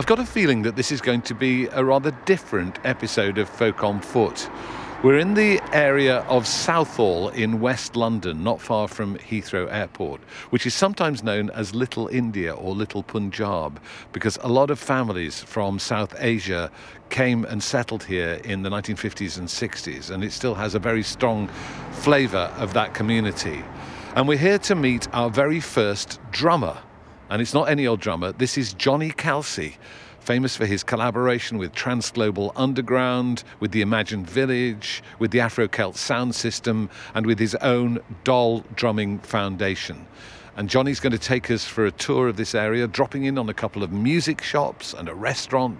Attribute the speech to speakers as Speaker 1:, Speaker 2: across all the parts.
Speaker 1: I've got a feeling that this is going to be a rather different episode of Folk on Foot. We're in the area of Southall in West London, not far from Heathrow Airport, which is sometimes known as Little India or Little Punjab, because a lot of families from South Asia came and settled here in the 1950s and 60s, and it still has a very strong flavour of that community. And we're here to meet our very first drummer. And it's not any old drummer, this is Johnny Kalsi famous for his collaboration with Transglobal Underground, with the Imagined Village, with the Afro Celt sound system, and with his own Dhol Drumming Foundation. And Johnny's going to take us for a tour of this area, dropping in on a couple of music shops and a restaurant,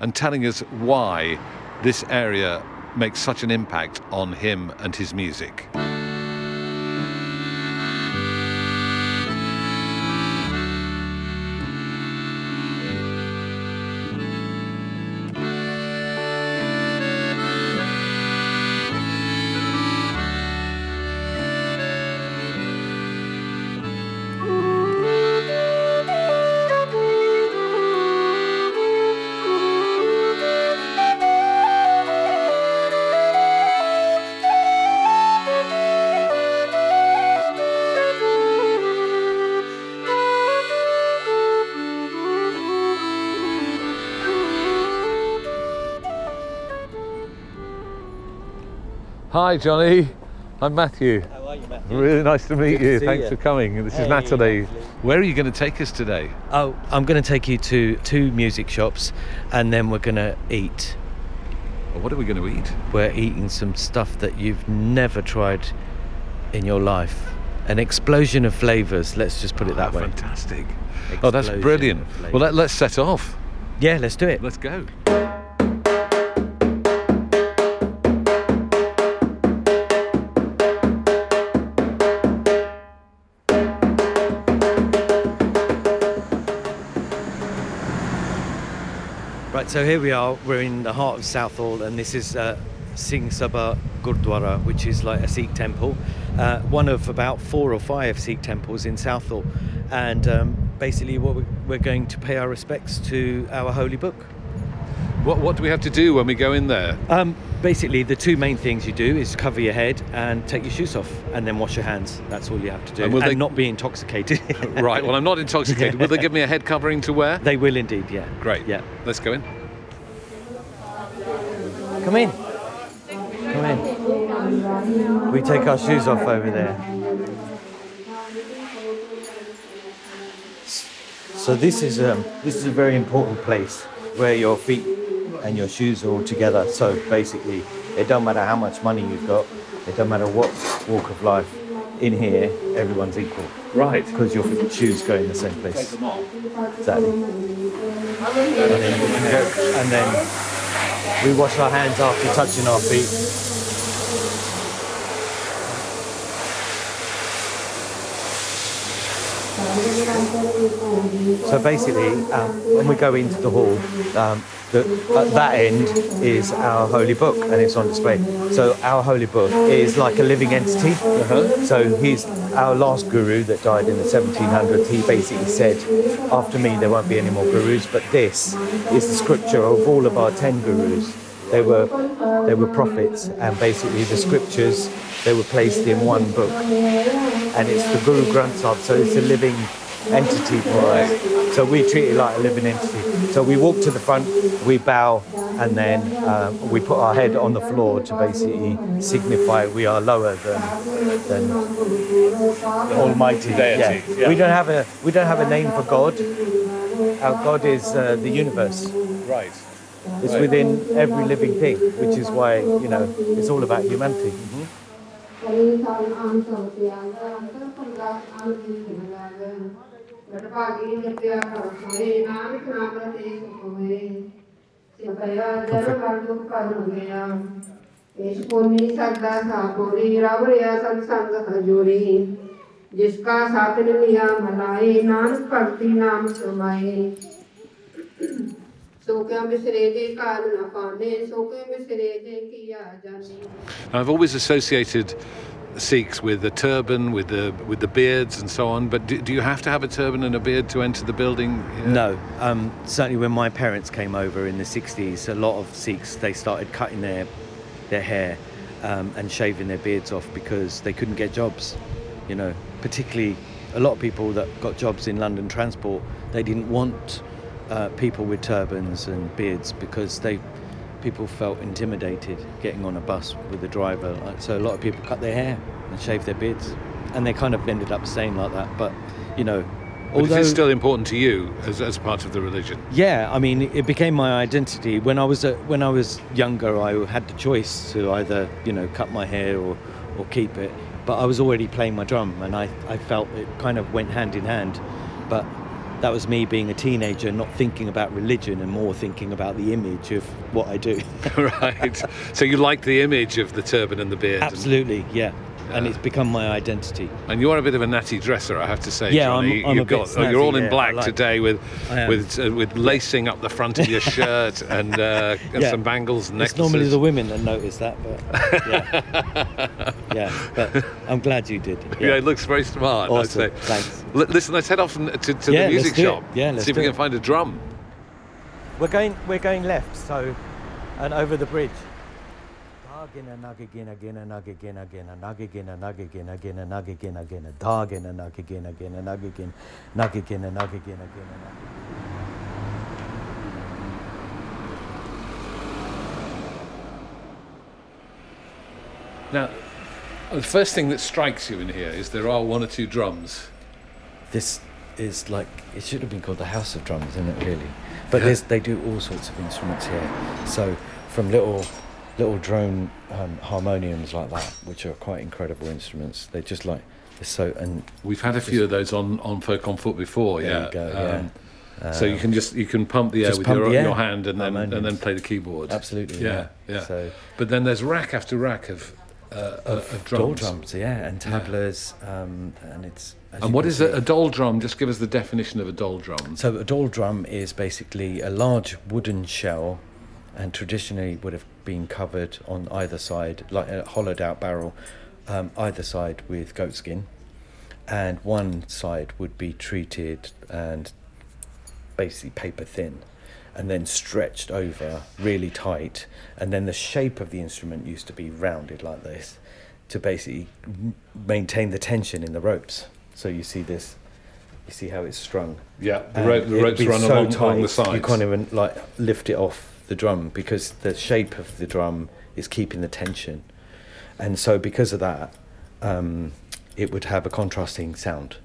Speaker 1: and telling us why this area makes such an impact on him and his music. Hi, Johnny. I'm Matthew.
Speaker 2: How are you, Matthew?
Speaker 1: Really nice to meet
Speaker 2: Good
Speaker 1: you.
Speaker 2: see
Speaker 1: Thanks
Speaker 2: you.
Speaker 1: for coming. This is Natalie.
Speaker 2: Natalie.
Speaker 1: Where are you going to take us today?
Speaker 2: Oh, I'm going to take you to two music shops and then we're going to eat.
Speaker 1: Or what are we going to eat?
Speaker 2: We're eating some stuff that you've never tried in your life. An explosion of flavours, let's just put it that
Speaker 1: Oh,
Speaker 2: way.
Speaker 1: Fantastic. Oh, that's brilliant. Well, let, let's set off.
Speaker 2: Yeah, let's do it.
Speaker 1: Let's go.
Speaker 2: So here we are. We're in the heart of Southall, and this is uh, Singh Sabha Gurdwara, which is like a Sikh temple, uh, one of about four or five Sikh temples in Southall. And um, basically, what we're, we're going to pay our respects to our holy book.
Speaker 1: What, what do we have to do when we go in there?
Speaker 2: Um, basically, the two main things you do is cover your head and take your shoes off, and then wash your hands. That's all you have to do,
Speaker 1: And
Speaker 2: and,
Speaker 1: will they-
Speaker 2: not be intoxicated.
Speaker 1: right. Well, I'm not intoxicated. Will they give me a head covering to wear?
Speaker 2: They will indeed, yeah.
Speaker 1: Great.
Speaker 2: Yeah.
Speaker 1: Let's go in.
Speaker 2: Come in. Come in. We take our shoes off over there. So this is um, this is a very important place where your feet and your shoes are all together. So basically, it don't matter how much money you've got, it don't matter what walk of life. In here, everyone's equal
Speaker 1: Right.
Speaker 2: because your shoes go in the same place. Exactly. And then, we can go- and then we wash our hands after touching our feet. So basically, um, when we go into the hall, um, the, at that end is our holy book, and it's on display. So our holy book is like a living entity. So he's our last guru that died in the 1700s. He basically said, "After me, there won't be any more gurus." But this is the scripture of all of our ten gurus. They were they were prophets, and basically the scriptures they were placed in one book, and it's the Guru Granth Sahib. So it's a living entity for us. So we treat it like a living entity. So we walk to the front, we bow, and then um, we put our head on the floor to basically signify we are lower than than Almighty
Speaker 1: Deity, yeah.
Speaker 2: We don't have a we don't have a name for God. Our God is uh, the universe.
Speaker 1: Right.
Speaker 2: It's within every living thing, which is why you know it's all about humanity.
Speaker 3: ਭਾਗੀ ਨਿਤਿਆ ਹੋਏ ਨਾਨਕ ਨਾਮ ਰਤੇ ਸੁਖ ਹੋਏ ਸਿਪਇਆ ਜਨ ਮਰ ਦੁਖ ਕਰ ਗਿਆ ਇਸ ਪੁੰਨੀ ਸਰਦਾ ਸਾਪੋਰੀ ਰਬ ਰਿਆ ਸਤ ਸੰਗ ਹਜੂਰੀ जिसका साथ लिया मनाए नानक भक्ति नाम समाए सो क्या बिसरे जे काल न पाने सो के बिसरे जे किया जाने
Speaker 1: I've always associated Sikhs with the turban, with the with the beards and so on. But do, do you have to have a turban and a beard to enter the building?
Speaker 2: No, um, certainly when my parents came over in the 60s, a lot of Sikhs they started cutting their their hair um, and shaving their beards off because they couldn't get jobs. You know, particularly a lot of people that got jobs in London transport, they didn't want uh, people with turbans and beards because they people felt intimidated getting on a bus with a driver. Like, So a lot of people cut their hair and shaved their beards, and they kind of ended up staying like that. But you know,
Speaker 1: But
Speaker 2: although
Speaker 1: is it still important to you as, as part of the religion?
Speaker 2: yeah, I mean, it became my identity when I was a, when I was younger. I had the choice to either you know cut my hair or or keep it, but I was already playing my drum, and I I felt it kind of went hand in hand. But that was me being a teenager, not thinking about religion and more thinking about the image of what I do.
Speaker 1: right. So you like the image of the turban and the beard. and-
Speaker 2: Absolutely, yeah. And it's become my identity.
Speaker 1: And you are a bit of a natty dresser, I have to say.
Speaker 2: Yeah, I'm-
Speaker 1: Johnny.
Speaker 2: I'm
Speaker 1: You've
Speaker 2: bit
Speaker 1: got, oh, you're all in
Speaker 2: yeah,
Speaker 1: black
Speaker 2: like-
Speaker 1: today with with uh, with lacing up the front of your shirt and, uh, and
Speaker 2: Yeah.
Speaker 1: some bangles and
Speaker 2: It's normally the women that notice that, but yeah, yeah. But I'm glad you did.
Speaker 1: Yeah. it looks very smart. I'd
Speaker 2: Awesome,
Speaker 1: say.
Speaker 2: thanks.
Speaker 1: L- listen, let's head off to, to
Speaker 2: Yeah,
Speaker 1: the music
Speaker 2: let's do it.
Speaker 1: shop.
Speaker 2: Yeah, let's
Speaker 1: See if
Speaker 2: do
Speaker 1: we
Speaker 2: it.
Speaker 1: can find a drum.
Speaker 2: We're going we're going left, so and over the bridge. Dog a nug again, again, a nug again, again, a nug again, a nug again, again, a nug again, again, a dog and a nug again, again, a nug again, nug again, a nug again, again, a nug.
Speaker 1: Now, the first thing that strikes you in here is there are one or two drums.
Speaker 2: This is like it should have been called the House of Drums, isn't it? Really, but
Speaker 1: Yeah.
Speaker 2: they do all sorts of instruments here. So from little little drone um, harmoniums like that, which are quite incredible instruments. They just like they're so and
Speaker 1: We've had a few of those on, on Folk on Foot before. Yeah.
Speaker 2: go,
Speaker 1: Um,
Speaker 2: yeah.
Speaker 1: so you can just you can pump the air with your,
Speaker 2: air.
Speaker 1: your hand and then and then play the keyboard.
Speaker 2: Absolutely,
Speaker 1: Yeah.
Speaker 2: yeah.
Speaker 1: Yeah.
Speaker 2: So-
Speaker 1: but then there's rack after rack of uh, of, of drums.
Speaker 2: Drums, yeah, and tablas, um, and it's.
Speaker 1: And what is
Speaker 2: see-
Speaker 1: a, a dhol drum? Just give us the definition of a dhol drum.
Speaker 2: So a dhol drum is basically a large wooden shell, and traditionally would have been covered on either side, like a hollowed out barrel, um, either side with goat skin, and one side would be treated and basically paper thin, and then stretched over really tight, and then the shape of the instrument used to be rounded like this, to basically maintain the tension in the ropes. So you see this. You see how it's strung.
Speaker 1: Yeah, the, rope, the ropes run
Speaker 2: so
Speaker 1: along, along the
Speaker 2: tight,
Speaker 1: sides.
Speaker 2: You can't even like lift it off the drum because the shape of the drum is keeping the tension, and so because of that, um, it would have a contrasting sound,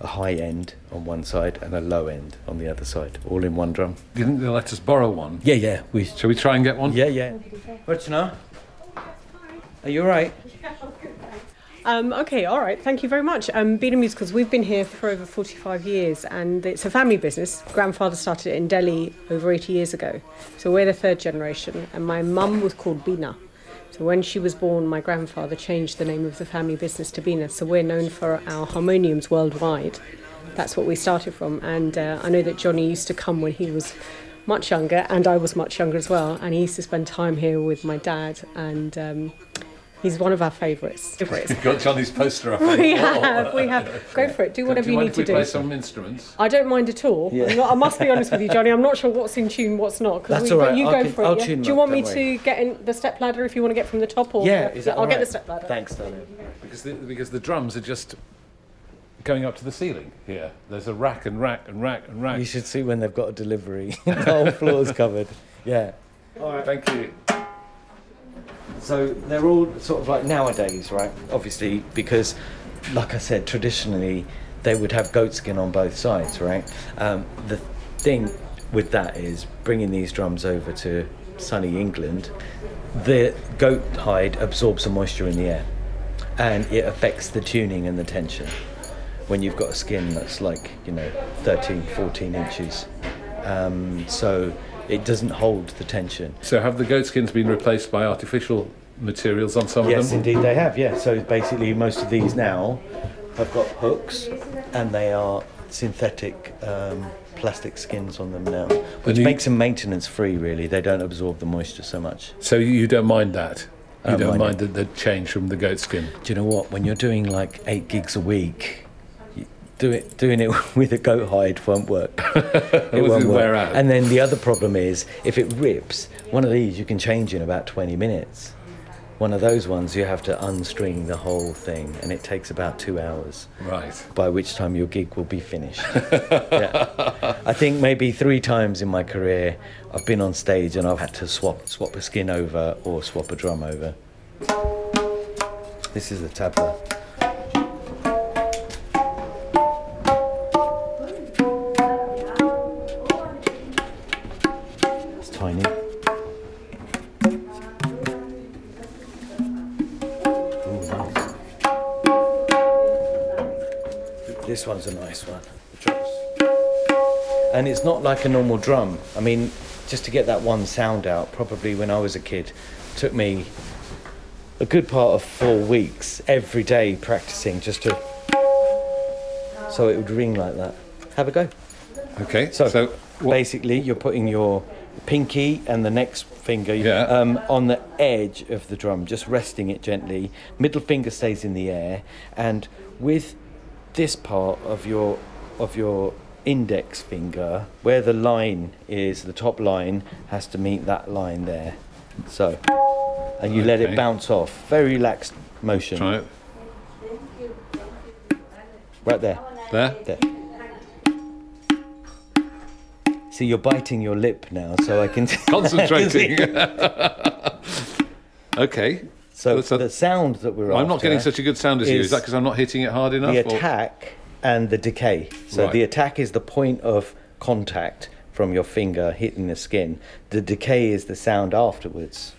Speaker 2: a high end on one side and a low end on the other side, all in one drum.
Speaker 1: Do you think they'll let us borrow one?
Speaker 2: Yeah, yeah, we.
Speaker 1: Shall we try and get one?
Speaker 2: Yeah, yeah. What's now? Are you all right?
Speaker 4: Um, okay, all right. Thank you very much. Um, Beena Musicals, we've been here for over 45 years and it's a family business. Grandfather started it in Delhi over 80 years ago. So we're the third generation and my mum was called Beena. So when she was born, my grandfather changed the name of the family business to Beena. So we're known for our harmoniums worldwide. That's what we started from. And uh, I know that Johnny used to come when he was much younger and I was much younger as well. And he used to spend time here with my dad and um, he's one of our favourites. Favourites.
Speaker 1: You've got Johnny's poster up on
Speaker 4: We have, we have. Go for it. Do whatever
Speaker 1: do
Speaker 4: you
Speaker 1: mind
Speaker 4: need
Speaker 1: if
Speaker 4: to
Speaker 1: we play
Speaker 4: do.
Speaker 1: some instruments?
Speaker 4: I don't mind at all. I'm not- I must be honest with you, Johnny. I'm not sure what's in tune, what's not. 'cause
Speaker 2: That's
Speaker 4: we,
Speaker 2: all
Speaker 4: but
Speaker 2: right.
Speaker 4: You
Speaker 2: I
Speaker 4: go
Speaker 2: can-
Speaker 4: for it.
Speaker 2: I'll
Speaker 4: yeah?
Speaker 2: tune
Speaker 4: Do you
Speaker 2: them
Speaker 4: want me
Speaker 2: don't
Speaker 4: to get in the step ladder if you want to get from the top? Or
Speaker 2: Yeah, is that
Speaker 4: I'll
Speaker 2: all
Speaker 4: get the step ladder.
Speaker 2: Thanks, darling.
Speaker 1: Because the, because the drums are just going up to the ceiling here. There's a rack and rack and rack and rack.
Speaker 2: You should see when they've got a delivery. the whole floor's covered. Yeah. All right.
Speaker 1: Thank you.
Speaker 2: So they're all sort of like nowadays, right? Obviously, because, like I said, traditionally they would have goat skin on both sides, right? Um, the thing with that is bringing these drums over to sunny England, the goat hide absorbs the moisture in the air and it affects the tuning and the tension when you've got a skin that's like, you know, 13, 14 inches. Um, so it doesn't hold the tension.
Speaker 1: So have the goat skins been replaced by artificial materials on some
Speaker 2: Yes,
Speaker 1: of them?
Speaker 2: Yes, indeed they have. Yeah. So basically, most of these now have got hooks, and they are synthetic um, plastic skins on them now, which
Speaker 1: you-
Speaker 2: makes them maintenance free. Really, they don't absorb the moisture so much.
Speaker 1: So you don't mind that? You don't
Speaker 2: it.
Speaker 1: mind the, the change from the goat skin.
Speaker 2: Do you know what? When you're doing like eight gigs a week, you- do it, doing it with a goat hide won't work. it won't work.
Speaker 1: wear out?
Speaker 2: And then the other problem is if it rips, one of these you can change in about 20 minutes. One of those ones you have to unstring the whole thing, and it takes about two hours.
Speaker 1: Right.
Speaker 2: By which time your gig will be finished. yeah. I think maybe three times in my career I've been on stage and I've had to swap swap a skin over or swap a drum over. This is the tabla. Like a normal drum. I mean, just to get that one sound out, probably when I was a kid, took me a good part of four weeks every day practicing just to. So it would ring like that. Have a go.
Speaker 1: Okay.
Speaker 2: So,
Speaker 1: So,
Speaker 2: basically, you're putting your pinky and the next finger
Speaker 1: Yeah.
Speaker 2: um, on the edge of the drum, just resting it gently. Middle finger stays in the air, and with this part of your of your index finger, where the line is, the top line has to meet that line there. So, and you let it bounce off. Very relaxed motion.
Speaker 1: try it.
Speaker 2: Right there.
Speaker 1: There.
Speaker 2: There. See, you're biting your lip now, so I can
Speaker 1: Concentrating. okay.
Speaker 2: So
Speaker 1: So-
Speaker 2: the sound that we're
Speaker 1: I'm not getting such a good sound as you. Is that because I'm not hitting it hard enough?
Speaker 2: the attack and the decay. So
Speaker 1: Right.
Speaker 2: the attack is the point of contact from your finger hitting the skin. The decay is the sound afterwards.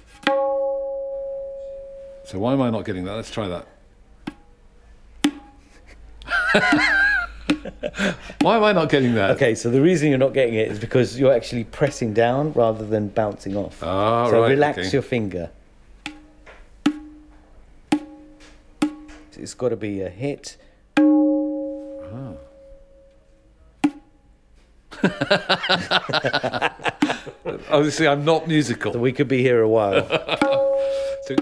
Speaker 1: So why am I not getting that? Let's try that. why am I not getting that?
Speaker 2: Okay, so the reason you're not getting it is because you're actually pressing down rather than bouncing off.
Speaker 1: Ah,
Speaker 2: so
Speaker 1: right,
Speaker 2: relax
Speaker 1: okay.
Speaker 2: your finger. It's got to be a hit.
Speaker 1: Obviously, I'm not musical.
Speaker 2: We could be here a while.
Speaker 1: So-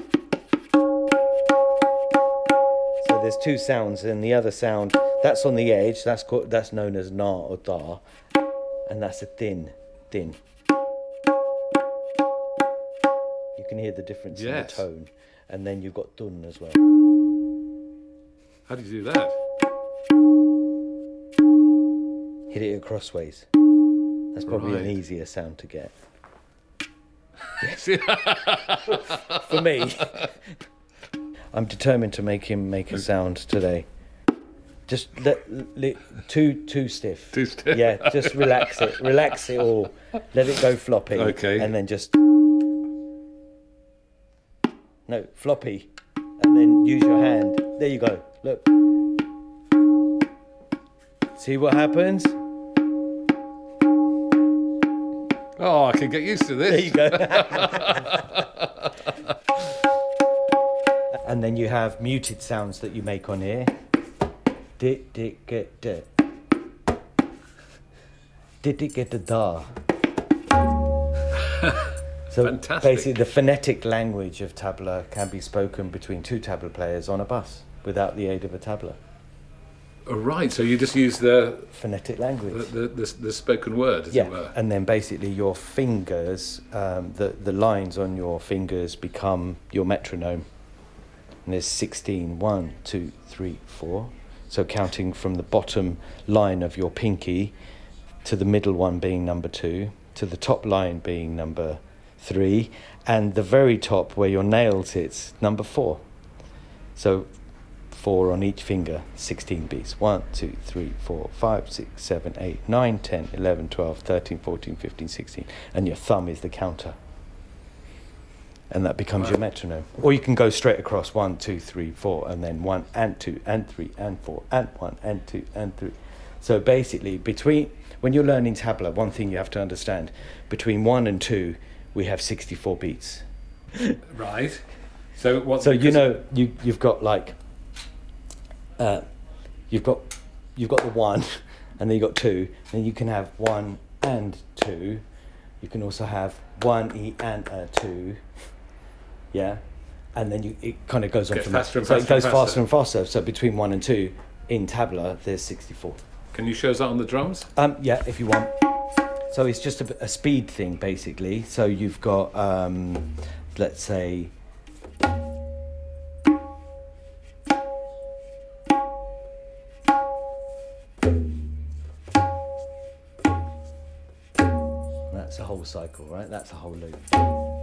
Speaker 2: So there's two sounds, and the other sound that's on the edge. That's called, that's known as na or da, and that's a thin, thin. You can hear the difference in the tone, and then you've got dun as well.
Speaker 1: How do you do that?
Speaker 2: Hit it crossways. That's probably an easier sound to get
Speaker 1: Yes.
Speaker 2: for me. I'm determined to make him make a sound today. Just let, let too too stiff.
Speaker 1: Too stiff.
Speaker 2: Yeah, just relax it. Relax it all. Let it go floppy.
Speaker 1: Okay.
Speaker 2: And then just no floppy, and then use your hand. There you go. Look. See what happens?
Speaker 1: Oh, I can get used to this.
Speaker 2: There you go. and then you have muted sounds that you make on here. Did it get da? Did it get the da? So
Speaker 1: Fantastic.
Speaker 2: basically, the phonetic language of tabla can be spoken between two tabla players on a bus without the aid of a tabla.
Speaker 1: Oh, right. So you just use the
Speaker 2: Phonetic
Speaker 1: the,
Speaker 2: language.
Speaker 1: the, the, the spoken word,
Speaker 2: yeah, and then basically your fingers, um, the the lines on your fingers become your metronome. And there's 16, 1, 2, 3, 4. So counting from the bottom line of your pinky to the middle one being number two, to the top line being number three, and the very top where your nail sits, number four. So four on each finger, 16 beats. 1, 2, 3, 4, 5, 6, 7, 8, 9, 10, 11, 12, 13, 14, 15, 16. And your thumb is the counter. And that becomes your metronome. Or you can go straight across 1, 2, 3, 4, and then 1 and 2 and 3 and 4 and 1 and 2 and 3. So basically, between when you're learning tabla, one thing you have to understand between 1 and 2, we have 64 beats.
Speaker 1: Right. So what?
Speaker 2: So you know you you've got like uh, you've got you've got the one, and then you have got two. Then you can have one and two. You can also have one e and a two. Yeah, and then you, it kind of goes on from
Speaker 1: faster
Speaker 2: there.
Speaker 1: and
Speaker 2: so it goes
Speaker 1: faster.
Speaker 2: faster and faster. So between one and two, in tabla, there's 64.
Speaker 1: Can you show us that on the drums?
Speaker 2: Um, yeah, if you want. So it's just a, a speed thing, basically. So you've got, um, let's say, whole cycle, right? That's a whole loop.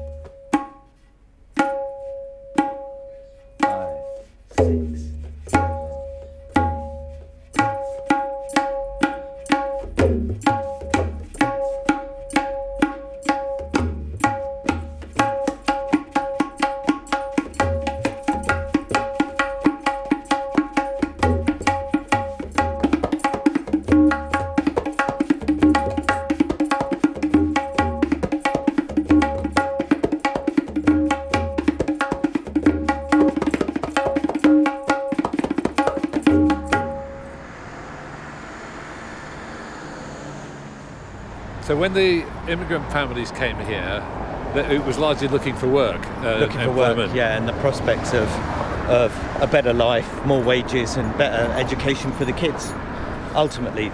Speaker 1: Immigrant families came here, it was largely looking for work. Uh,
Speaker 2: looking for work, yeah, and the prospects of of a better life, more wages, and better education for the kids, ultimately.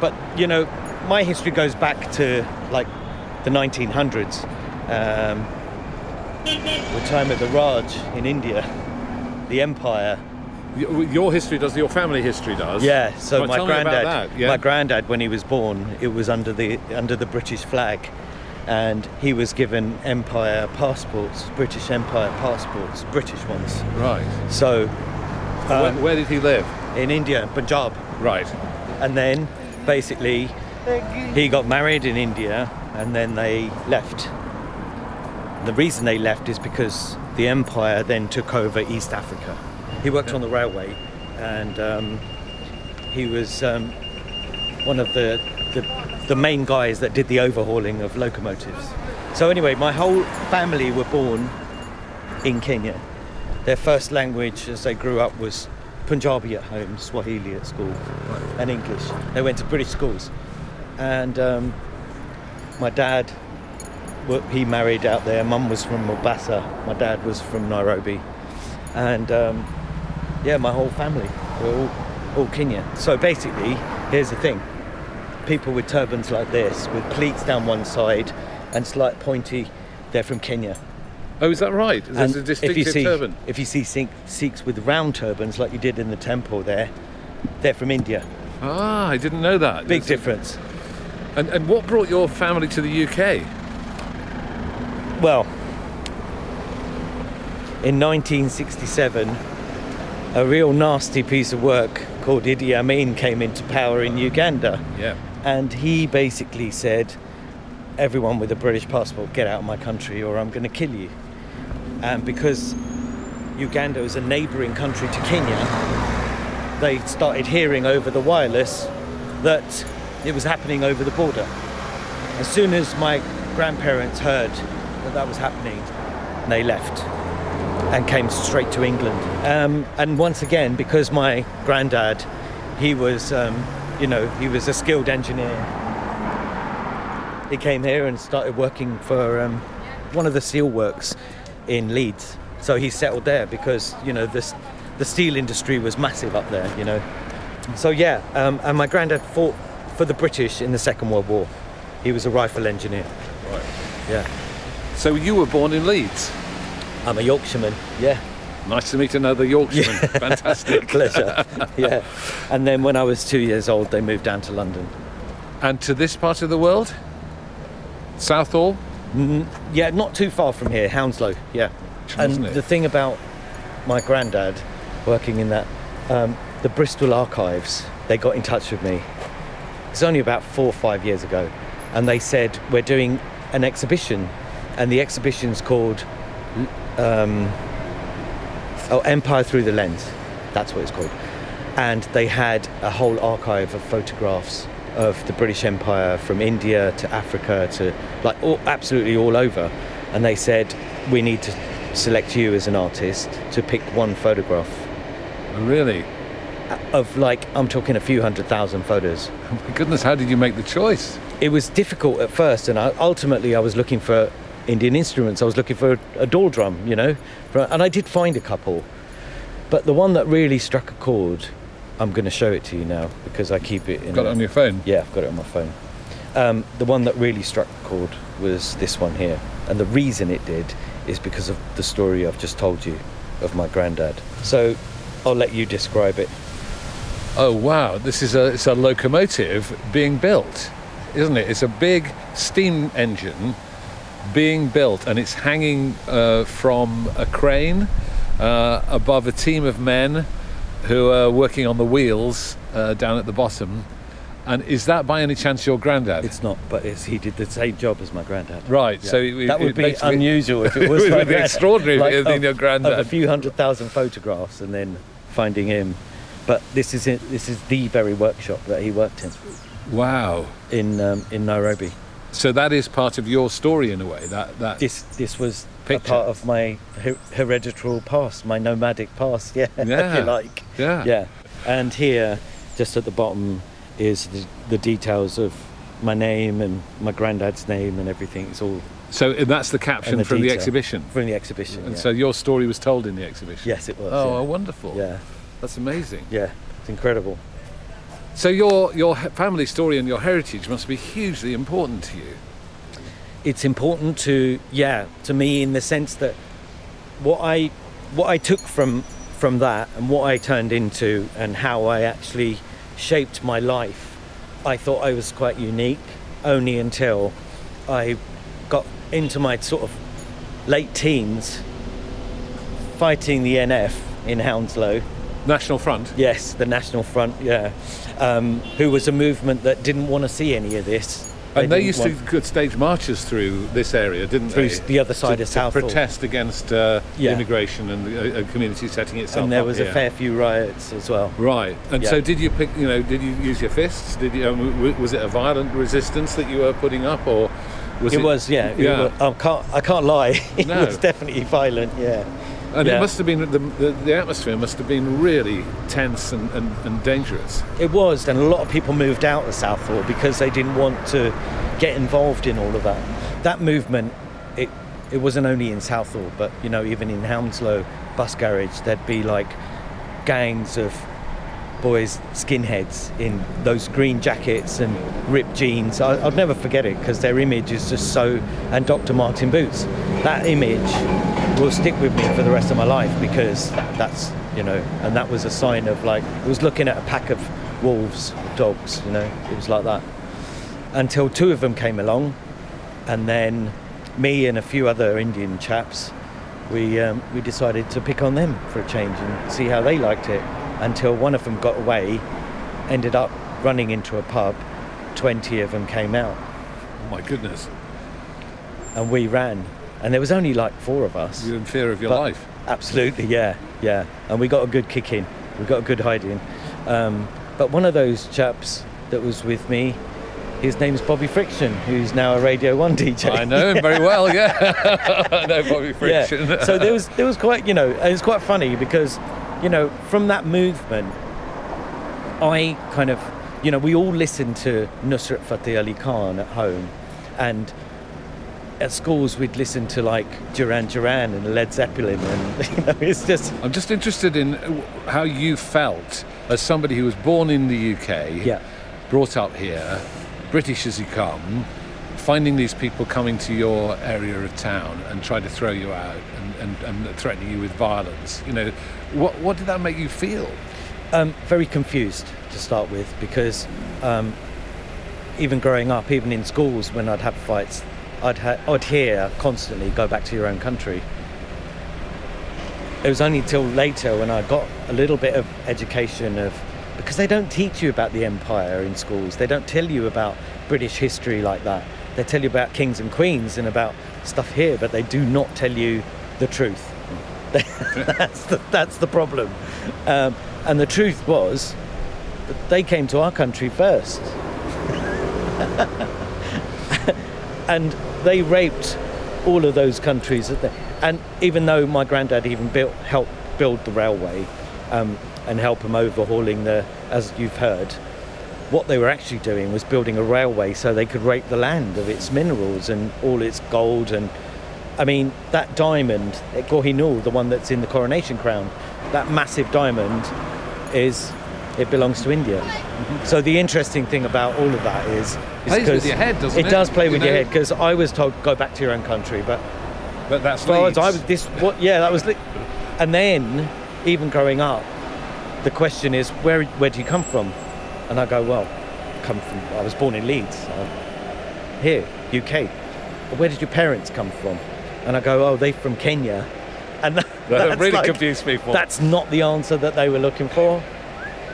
Speaker 2: But you know, my history goes back to like the 1900s, um, the time of the Raj in India, the empire.
Speaker 1: Your history does, your family history does.
Speaker 2: Yeah, so
Speaker 1: Well,
Speaker 2: my granddad,
Speaker 1: yeah.
Speaker 2: my granddad, when he was born, it was under the under the British flag, and he was given Empire passports, British Empire passports, British ones.
Speaker 1: Right.
Speaker 2: So
Speaker 1: where,
Speaker 2: um,
Speaker 1: where did he live?
Speaker 2: in India, Punjab,
Speaker 1: Right.
Speaker 2: and then basically he got married in India, and then they left. The reason they left is because the empire then took over East Africa. He worked on the railway, and um, he was um, one of the, the the main guys that did the overhauling of locomotives. So anyway, my whole family were born in Kenya. Their first language as they grew up was Punjabi at home, Swahili at school, and English. They went to British schools, and um, my dad, he married out there. Mum was from Mombasa. My dad was from Nairobi, and um, yeah, my whole family were all, all Kenyan. So basically, here's the thing: people with turbans like this, with pleats down one side and slight pointy, they're from Kenya.
Speaker 1: Oh, is that right? There's a
Speaker 2: if you
Speaker 1: distinctive
Speaker 2: see,
Speaker 1: turban.
Speaker 2: If you see Sikh- Sikhs with round turbans like you did in the temple there, they're from India.
Speaker 1: Ah, I didn't know that.
Speaker 2: Big difference.
Speaker 1: And, and what brought your family to the UK?
Speaker 2: Well, in 1967, a real nasty piece of work called Idi Amin came into power in Uganda.
Speaker 1: Yeah.
Speaker 2: And he basically said, everyone with a British passport, get out of my country or I'm going to kill you. And because Uganda is a neighbouring country to Kenya, they started hearing over the wireless that it was happening over the border. As soon as my grandparents heard that that was happening, they left and came straight to England. Um, and once again, because my granddad, he was, um, you know, he was a skilled engineer. He came here and started working for um, one of the steel works in Leeds. So he settled there because, you know, this, the steel industry was massive up there, you know. So yeah, um, and my granddad fought for the British in the Second World War. He was a rifle engineer.
Speaker 1: Right.
Speaker 2: Yeah.
Speaker 1: So you were born in Leeds.
Speaker 2: I'm a Yorkshireman. Yeah.
Speaker 1: Nice to meet another Yorkshireman. Fantastic.
Speaker 2: Pleasure. yeah. And then when I was two years old, they moved down to London.
Speaker 1: And to this part of the world? Southall?
Speaker 2: Yeah, not too far from here, Hounslow. Yeah. And
Speaker 1: it?
Speaker 2: the thing about my granddad working in that, um, the Bristol Archives, they got in touch with me. It's only about four or five years ago, and they said we're doing an exhibition, and the exhibition's called um, oh, Empire Through the Lens. That's what it's called. And they had a whole archive of photographs of the British Empire from India to Africa to like all, absolutely all over. And they said, we need to select you as an artist to pick one photograph
Speaker 1: Really?
Speaker 2: of like, I'm talking a few hundred thousand photos.
Speaker 1: Oh my goodness, how did you make the choice?
Speaker 2: It was difficult at first, and I, ultimately I was looking for Indian instruments. I was looking for a dhol drum, you know, and I did find a couple. But the one that really struck a chord, I'm going to show it to you now because I keep it in.
Speaker 1: Got it on your phone?
Speaker 2: yeah, I've got it on my phone. Um, the one that really struck a chord was this one here, and the reason it did is because of the story I've just told you of my granddad. So I'll let you describe it.
Speaker 1: Oh wow, this is a it's a locomotive being built, isn't it? It's a big steam engine being built, and it's hanging uh, from a crane uh, above a team of men who are working on the wheels uh, down at the bottom. And is that by any chance your granddad?
Speaker 2: It's not, but it's, he did the same job as my granddad.
Speaker 1: right.
Speaker 2: Yeah.
Speaker 1: So it,
Speaker 2: that
Speaker 1: it
Speaker 2: would be unusual if it was
Speaker 1: It would be extraordinary if it had been
Speaker 2: of-
Speaker 1: your granddad.
Speaker 2: Of a few hundred thousand photographs and then finding him. But this is it, this is the very workshop that he worked in
Speaker 1: Wow.
Speaker 2: in um, in Nairobi.
Speaker 1: So that is part of your story in a way. That that
Speaker 2: This this was part of my her- hereditary past, my nomadic past. Yeah, if you like.
Speaker 1: yeah.
Speaker 2: Yeah, and here, just at the bottom, is the, the details of my name and my granddad's name and everything. It's all
Speaker 1: So uh, that's the caption
Speaker 2: the
Speaker 1: from the exhibition.
Speaker 2: from the exhibition.
Speaker 1: And
Speaker 2: yeah.
Speaker 1: so your story was told in the exhibition.
Speaker 2: yes, it was.
Speaker 1: Oh,
Speaker 2: yeah.
Speaker 1: wonderful.
Speaker 2: yeah,
Speaker 1: That's amazing.
Speaker 2: yeah, it's incredible.
Speaker 1: So your your family story and your heritage must be hugely important to you.
Speaker 2: it's important to yeah to me in the sense that what I what I took from from that and what I turned into and how I actually shaped my life I thought I was quite unique only until I got into my sort of late teens fighting the NF in Hounslow
Speaker 1: National Front.
Speaker 2: yes the National Front yeah um, who was a movement that didn't want to see any of this
Speaker 1: And they used
Speaker 2: want-
Speaker 1: to stage marches through this area, didn't they?
Speaker 2: Through
Speaker 1: they?
Speaker 2: the other side
Speaker 1: to,
Speaker 2: of
Speaker 1: to protest against uh,
Speaker 2: Yeah.
Speaker 1: immigration and the uh, community setting itself
Speaker 2: and there was
Speaker 1: here.
Speaker 2: a fair few riots as well.
Speaker 1: Right. And
Speaker 2: Yeah.
Speaker 1: so, did you pick? You know, did you use your fists? Did you? Um, was it a violent resistance that you were putting up, or was
Speaker 2: it,
Speaker 1: it?
Speaker 2: was, yeah.
Speaker 1: Yeah.
Speaker 2: was- I can't, I can't lie. It
Speaker 1: No.
Speaker 2: was definitely violent, yeah.
Speaker 1: And
Speaker 2: yeah.
Speaker 1: it must have been the, the, the atmosphere must have been really tense and, and, and dangerous.
Speaker 2: It was, and a lot of people moved out of Southall because they didn't want to get involved in all of that. That movement, it it wasn't only in Southall, but you know, even in Hounslow bus garage, there'd be like gangs of boys, skinheads in those green jackets and ripped jeans. I, I'll never forget it because their image is just so. And Dr. Martin boots, that image will stick with me for the rest of my life because that's you know, and that was a sign of like it was looking at a pack of wolves, dogs. You know, it was like that until two of them came along, and then me and a few other Indian chaps, we um, we decided to pick on them for a change and see how they liked it. Until one of them got away, ended up running into a pub. Twenty of them came out,
Speaker 1: Oh my goodness!
Speaker 2: and we ran. And there was only like four of us.
Speaker 1: You're in fear of your life.
Speaker 2: Absolutely, yeah, yeah. And we got a good kick in. We got a good hide in. Um, but one of those chaps that was with me, his name's Bobby Friction, who's now a Radio One DJ.
Speaker 1: I know him very well. Yeah, I know Bobby Friction.
Speaker 2: Yeah. so there was there was quite you know and it's quite funny because you know from that movement, I kind of you know we all listened to Nusrat Fateh Ali Khan at home, and at schools we'd listen to like Duran Duran and Led Zeppelin, and you know it's just
Speaker 1: I'm just interested in how you felt as somebody who was born in the UK,
Speaker 2: yeah.
Speaker 1: brought up here, British as you come, finding these people coming to your area of town and trying to throw you out and, and, and threatening you with violence. You know, what what did that make you feel?
Speaker 2: Um, very confused to start with because um, even growing up, even in schools, when I'd have fights, I'd, ha- I'd hear constantly "Go back to your own country." It was only till later when I got a little bit of education of because they don't teach you about the empire in schools. They don't tell you about British history like that. They tell you about kings and queens and about stuff here, but they do not tell you the truth. that's the that's the problem. Um, and the truth was that they came to our country first, and they raped all of those countries. And even though my granddad even built helped build the railway um, and help them overhauling the, as you've heard, what they were actually doing was building a railway so they could rape the land of its minerals and all its gold and I mean, that diamond at Kohinoor, the one that's in the coronation crown, that massive diamond is it belongs to India. Mm-hmm. So the interesting thing about all of that is, is
Speaker 1: Plays with your head, doesn't it?
Speaker 2: It does play
Speaker 1: You
Speaker 2: with your head because I was told go back to your own country, but
Speaker 1: But that's
Speaker 2: as far
Speaker 1: Leeds.
Speaker 2: as I was this what yeah that was li- and then even growing up, the question is where where do you come from? And I go well, come from I was born in Leeds, here UK. Where did your parents come from? And I go oh they're from Kenya, and that,
Speaker 1: That really
Speaker 2: like-
Speaker 1: confused people.
Speaker 2: That's not the answer that they were looking for.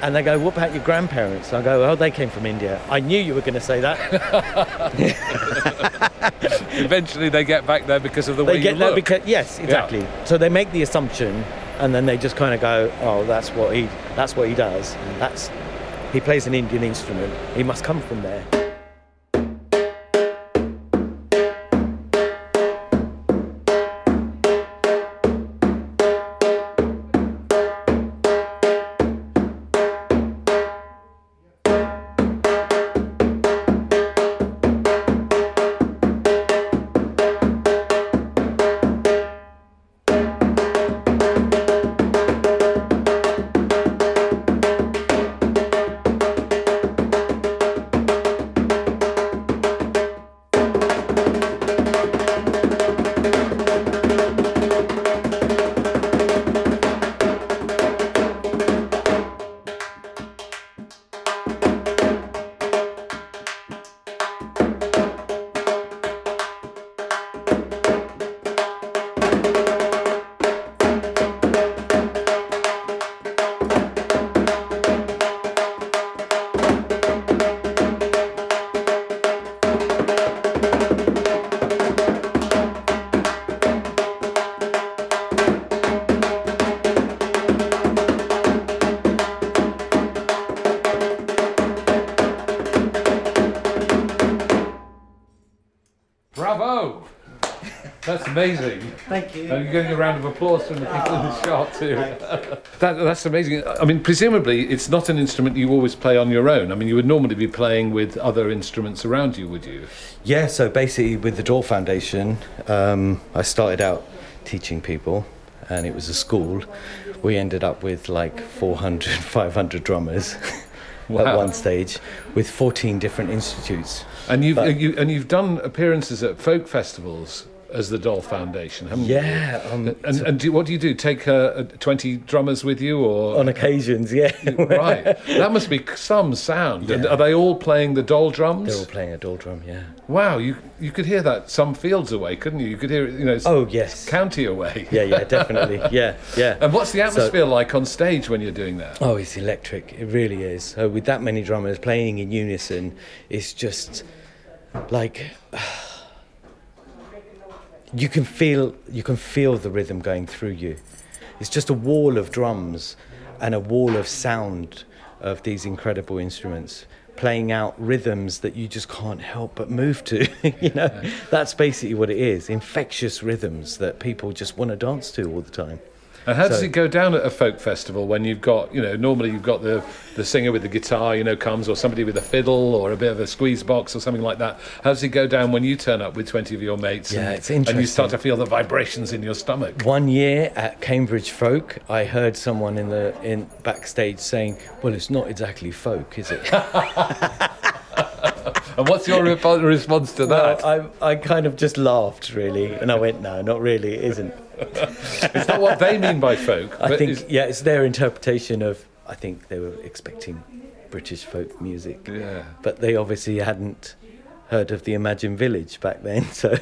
Speaker 2: And they go, what about your grandparents? I go, oh, they came from India. I knew you were going to say that.
Speaker 1: Eventually, they get back there because of the way
Speaker 2: get
Speaker 1: you look.
Speaker 2: because yes, exactly. So they make the assumption, and then they just kind of go, "Oh, that's what he that's what he does. That's he plays an Indian instrument. He must come from there."
Speaker 1: Bravo! That's amazing.
Speaker 2: Thank you.
Speaker 1: And you're getting a round of applause from the people in the shot too. that, that's amazing. I mean, presumably it's not an instrument you always play on your own. I mean, you would normally be playing with other instruments around you, would you?
Speaker 2: Yeah. So basically, with the Dhol Foundation, um, I started out teaching people, and it was a school. We ended up with like 400, 500 drummers.
Speaker 1: Wow.
Speaker 2: At one stage, with 14 different institutes.
Speaker 1: And you've
Speaker 2: But- uh,
Speaker 1: you, and you've done appearances at folk festivals as the Dhol Foundation, haven't you?
Speaker 2: Yeah, um,
Speaker 1: And, and do, what do you do? Take uh, uh, 20 drummers with you, or
Speaker 2: on occasions, yeah.
Speaker 1: right? That must be some sound. And are they all playing the dhol drums?
Speaker 2: They're all playing a dhol drum, yeah.
Speaker 1: Wow, you you could hear that some fields away, couldn't you? You could hear it, you know,
Speaker 2: Oh, yes.
Speaker 1: county away.
Speaker 2: Yeah, yeah, definitely. Yeah, yeah.
Speaker 1: And what's the
Speaker 2: So-
Speaker 1: atmosphere like on stage when you're doing that?
Speaker 2: Oh, it's electric. It really is. So with that many drummers playing in unison, it's just like you can feel you can feel the rhythm going through you. It's just a wall of drums and a wall of sound of these incredible instruments playing out rhythms that you just can't help but move to. you know, that's basically what it is. Infectious rhythms that people just want to dance to all the time.
Speaker 1: And how does
Speaker 2: So-
Speaker 1: it go down at a folk festival when you've got, you know, normally you've got the, the singer with the guitar, you know, comes, or somebody with a fiddle, or a bit of a squeeze box, or something like that. How does it go down when you turn up with 20 of your mates?
Speaker 2: Yeah,
Speaker 1: and,
Speaker 2: it's
Speaker 1: And you start to feel the vibrations in your stomach.
Speaker 2: One year at Cambridge Folk, I heard someone in the in backstage saying, "Well, it's not exactly folk, is it?"
Speaker 1: And what's your re- response to that?
Speaker 2: Well, I, I kind of just laughed really, and I went, "No, not really. It isn't."
Speaker 1: It's not what they mean by folk.
Speaker 2: I think, yeah, it's their interpretation of. I think they were expecting British folk music,
Speaker 1: yeah.
Speaker 2: but they obviously hadn't heard of the Imagined Village back then. So,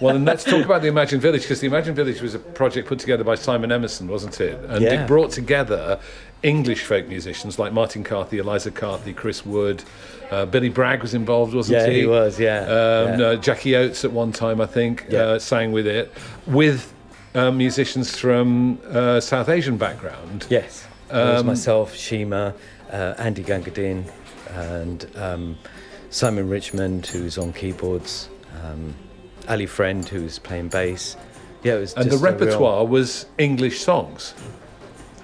Speaker 1: Well, then let's talk about the Imagined Village because the Imagined Village was a project put together by Simon Emerson, wasn't it? And
Speaker 2: Yeah.
Speaker 1: it brought together English folk musicians like Martin Carthy, Eliza Carthy, Chris Wood. Uh, Billy Bragg was involved, wasn't
Speaker 2: yeah,
Speaker 1: he?
Speaker 2: he was. Yeah,
Speaker 1: Um,
Speaker 2: yeah.
Speaker 1: uh, Jackie Oates at one time, I think,
Speaker 2: Yeah.
Speaker 1: uh, sang with it, with uh, musicians from uh, South Asian background.
Speaker 2: Yes.
Speaker 1: Um,
Speaker 2: myself, Sheema, uh, Andy Gangadeen, and um, Simon Richmond, who's on keyboards, um, Ali Friend, who's playing bass. Yeah, it was
Speaker 1: And the
Speaker 2: a real-
Speaker 1: repertoire was English songs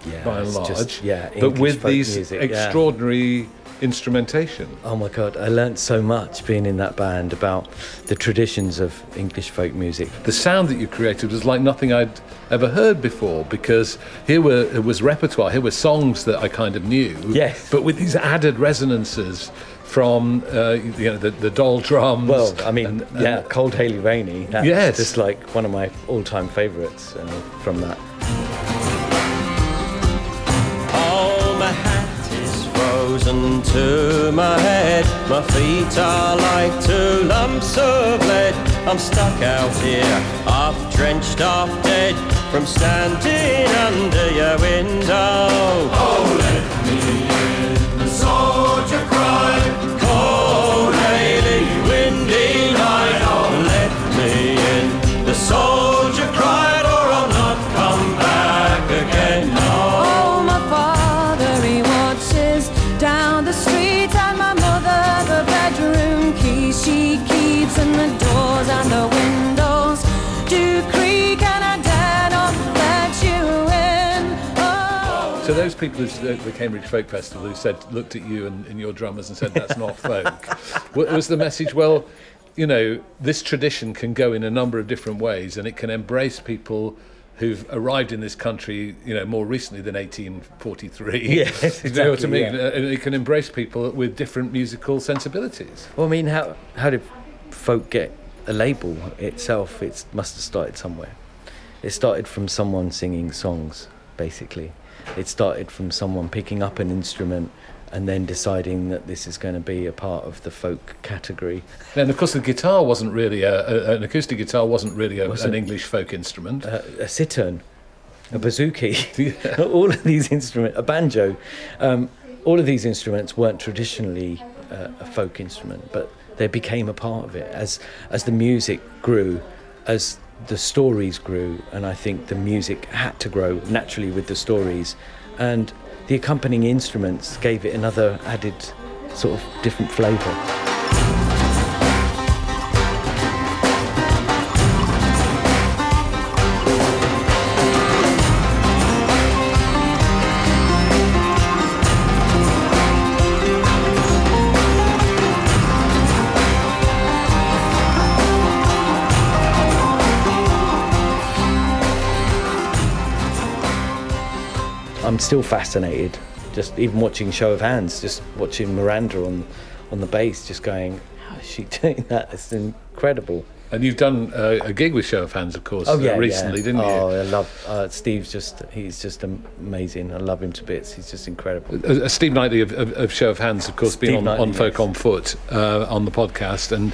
Speaker 2: yeah,
Speaker 1: by and large,
Speaker 2: just- yeah,
Speaker 1: but with these
Speaker 2: music, yeah.
Speaker 1: Instrumentation.
Speaker 2: Oh my God, I learnt so much being in that band about the traditions of English folk music.
Speaker 1: The sound that you created was like nothing I'd ever heard before because here were it was repertoire, here were songs that I kind of knew.
Speaker 2: Yes.
Speaker 1: But with these added resonances from uh, you know the, the dhol drums.
Speaker 2: Well, I mean,
Speaker 1: and- and-
Speaker 2: yeah, Cold Haily Rainy. That's
Speaker 1: Yes.
Speaker 2: just like one of my all-time favourites uh, from that.
Speaker 5: Frozen to my head. My feet are like two lumps of lead. I'm stuck out here, half drenched, half dead, from standing under your window.
Speaker 1: People at the the Cambridge Folk Festival who said looked at you and, and your drummers and said that's not folk, wa- was the message? Well, you know, this tradition can go in a number of different ways, and it can embrace people who've arrived in this country, you know, more recently than 1843.
Speaker 2: Yes,
Speaker 1: you know what I
Speaker 2: exactly,
Speaker 1: mean?
Speaker 2: yeah.
Speaker 1: Uh, And it can embrace people with different musical sensibilities.
Speaker 2: Well, I mean, how how did folk get a label itself? It must have started somewhere. It started from someone singing songs, basically. It started from someone picking up an instrument and then deciding that this is going to be a part of the folk category.
Speaker 1: And of course, the guitar wasn't really a, a, an acoustic guitar wasn't really a,
Speaker 2: Wasn't.
Speaker 1: an English folk instrument.
Speaker 2: Uh, a sitar, a bouzouki,
Speaker 1: Yeah.
Speaker 2: all of these instruments, a banjo, um, all of these instruments weren't traditionally uh, a folk instrument, but they became a part of it as as the music grew, as the stories grew, and I think the music had to grow naturally with the stories, and the accompanying instruments gave it another added sort of different flavour. I'm still fascinated. Just even watching Show of Hands, just watching Miranda on on the bass, just going, how is she doing that? It's incredible.
Speaker 1: And you've done uh, a gig with Show of Hands, of course, uh, recently, didn't you?
Speaker 2: Oh, I love uh, Steve's. Just he's just amazing. I love him to bits. He's just incredible.
Speaker 1: Uh, uh, Steve Knightley of, of, of Show of Hands, of course, been on,
Speaker 2: Knightley,
Speaker 1: on Folk
Speaker 2: yes.
Speaker 1: on Foot uh, on the podcast, and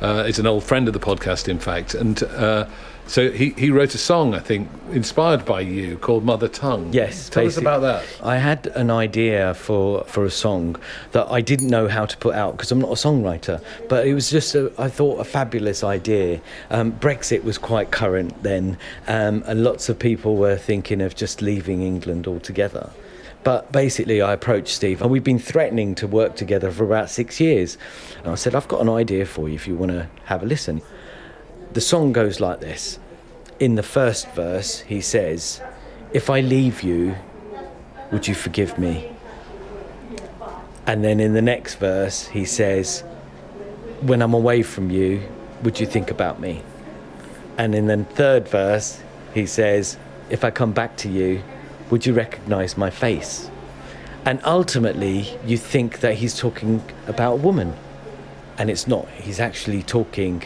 Speaker 1: uh, is an old friend of the podcast, in fact. And uh, so he, he wrote a song, I think, inspired by you, called Mother Tongue.
Speaker 2: Yes,
Speaker 1: tell us about that.
Speaker 2: I had an idea for for a song that I didn't know how to put out because I'm not a songwriter, but it was just a, I thought a fabulous idea. Um, Brexit was quite current then, um, and lots of people were thinking of just leaving England altogether. But basically, I approached Steve, and we've been threatening to work together for about six years. And I said, I've got an idea for you if you want to have a listen. The song goes like this. In the first verse, he says, If I leave you, would you forgive me? And then in the next verse, he says, When I'm away from you, would you think about me? And in the third verse, he says, If I come back to you, would you recognize my face? And ultimately, you think that he's talking about a woman. And it's not. He's actually talking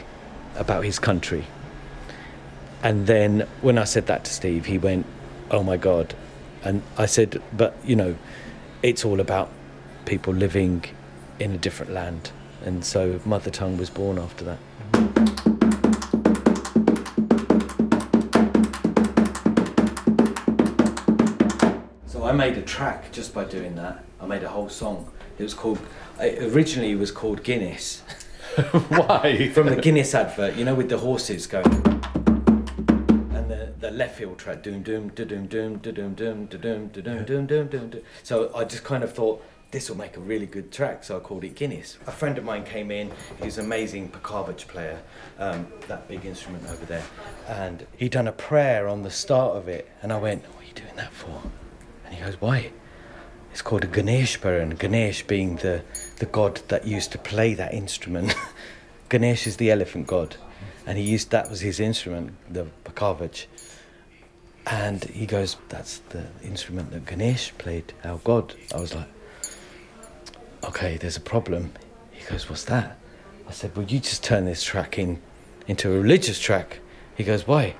Speaker 2: about his country. And then when I said that to Steve, he went, Oh my God. And I said, But, you know, it's all about people living in a different land. And so Mother Tongue was born after that. So I made a track just by doing that. I made a whole song. It was called, originally it was called Guinness.
Speaker 1: Why?
Speaker 2: From the Guinness advert, you know, with the horses going. And the, the left field track, doom, doom, da doom, doom, da doom, doom, da doom, da doom, doom, doom, doom, doom. So I just kind of thought, this will make a really good track, so I called it Guinness. A friend of mine came in, he's an amazing pakhavaj player, um, that big instrument over there, and he'd done a prayer on the start of it, and I went, What are you doing that for? And he goes, Why? It's called a Ganesh and Ganesh being the, the god that used to play that instrument. Ganesh is the elephant god, and he used that was his instrument, the pakhavaj. And he goes, That's the instrument that Ganesh played, our god. I was like, Okay, there's a problem. He goes, What's that? I said, Well, you just turn this track in into a religious track. He goes, Why?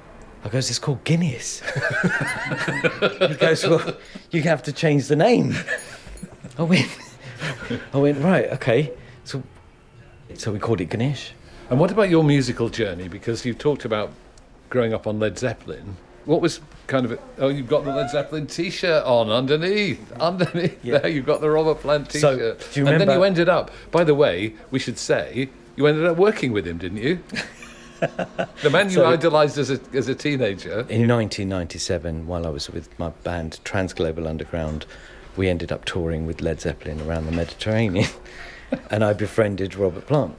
Speaker 2: I goes, It's called Guinness. he goes, Well, you have to change the name. I went, I went, Right, okay. So, so we called it Ganesh.
Speaker 1: And what about your musical journey? Because you've talked about growing up on Led Zeppelin. What was kind of it? Oh, you've got the Led Zeppelin T-shirt on underneath. Underneath
Speaker 2: Yeah.
Speaker 1: there, you've got the Robert Plant T-shirt.
Speaker 2: do you
Speaker 1: and then you ended up. By the way, we should say you ended up working with him, didn't you? the man you
Speaker 2: So-
Speaker 1: idolised as a as a teenager.
Speaker 2: In 1997, while I was with my band Transglobal Underground, we ended up touring with Led Zeppelin around the Mediterranean, and I befriended Robert Plant.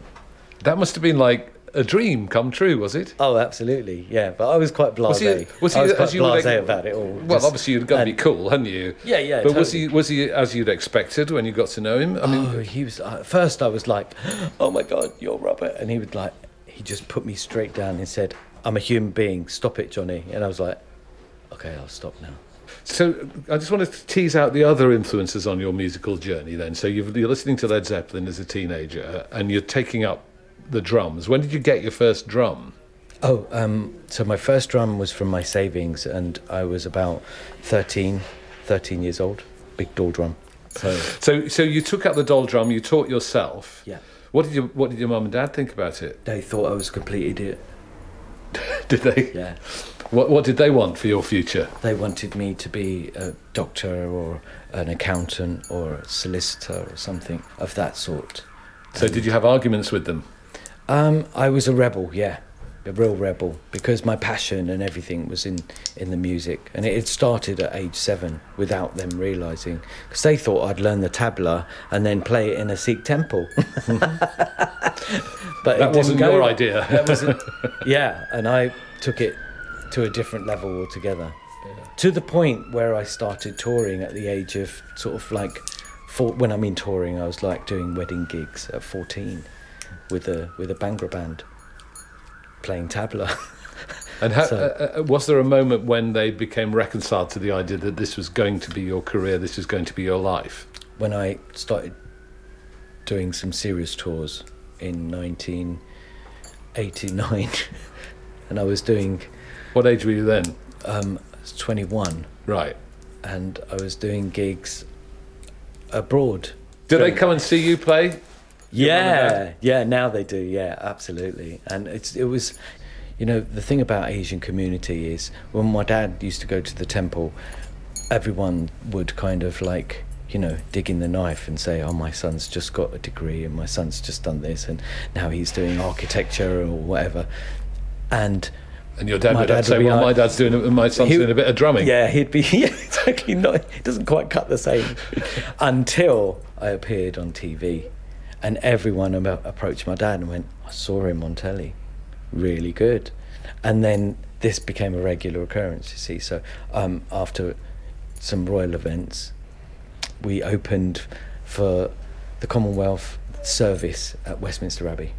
Speaker 1: That must have been like a dream come true, was it?
Speaker 2: Oh, absolutely, yeah. But I was quite
Speaker 1: Was
Speaker 2: blasé.
Speaker 1: he? Was he
Speaker 2: I was
Speaker 1: as you
Speaker 2: blasé about it all.
Speaker 1: Well,
Speaker 2: Just-
Speaker 1: obviously you'd got to be cool, hadn't you?
Speaker 2: Yeah, yeah,
Speaker 1: But was he was he as you'd expected when you got to know him? I mean,
Speaker 2: Oh, he was. Uh, at first, I was like, "Oh my God, you're Robert," and he would like, he just put me straight down and said, "I'm a human being. Stop it, Johnny." And I was like, "Okay, I'll stop now."
Speaker 1: So I just wanted to tease out the other influences on your musical journey. Then, so you've, you're listening to Led Zeppelin as a teenager, and you're taking up the drums. When did you get your first drum?
Speaker 2: Oh, um, so my first drum was from my savings, and I was about 13, 13 years old. Big dhol drum. So
Speaker 1: So, so you took up the dhol drum. You taught yourself.
Speaker 2: yeah,
Speaker 1: What did your What did your mum and dad think about it?
Speaker 2: they thought I was a complete idiot.
Speaker 1: Did they?
Speaker 2: Yeah,
Speaker 1: What What did they want for your future?
Speaker 2: they wanted me to be a doctor or an accountant or a solicitor or something of that sort.
Speaker 1: So, did you have arguments with them?
Speaker 2: Um, I was a rebel, yeah, a real rebel, because my passion and everything was in, in the music, and it had started at age seven without them realizing, because they thought I'd learn the tabla and then play it in a Sikh temple. but it
Speaker 1: That wasn't
Speaker 2: go-
Speaker 1: your idea.
Speaker 2: That wasn't, yeah, and I took it to a different level altogether, to the point where I started touring at the age of sort of like, four, when I mean touring, I was like doing wedding gigs at fourteen with a with a Bhangra band playing tabla.
Speaker 1: And ha-
Speaker 2: So-
Speaker 1: uh, uh, was there a moment when they became reconciled to the idea that this was going to be your career, this was going to be your life?
Speaker 2: when I started doing some serious tours in 1989, and I was doing
Speaker 1: What age were you then?
Speaker 2: um, I was 21,
Speaker 1: Right.
Speaker 2: and I was doing gigs abroad.
Speaker 1: Did they come and see you play? Your mum and
Speaker 2: Yeah, yeah. Now they do. Yeah, absolutely. And it's it was, you know, the thing about Asian community is when my dad used to go to the temple, everyone would kind of like you know dig in the knife and say, oh, my son's just got a degree and my son's just done this and now he's doing architecture or whatever, and.
Speaker 1: And your dad
Speaker 2: My
Speaker 1: would
Speaker 2: dad
Speaker 1: say,
Speaker 2: would
Speaker 1: "Well,
Speaker 2: like-
Speaker 1: my dad's doing and my son's
Speaker 2: He-
Speaker 1: doing a bit of drumming."
Speaker 2: Yeah, he'd be yeah, exactly not. It doesn't quite cut the same until I appeared on TV, and everyone approached my dad and went, "I saw him on telly, really good," and then this became a regular occurrence. You see, so um, after some royal events, we opened for the Commonwealth service at Westminster Abbey.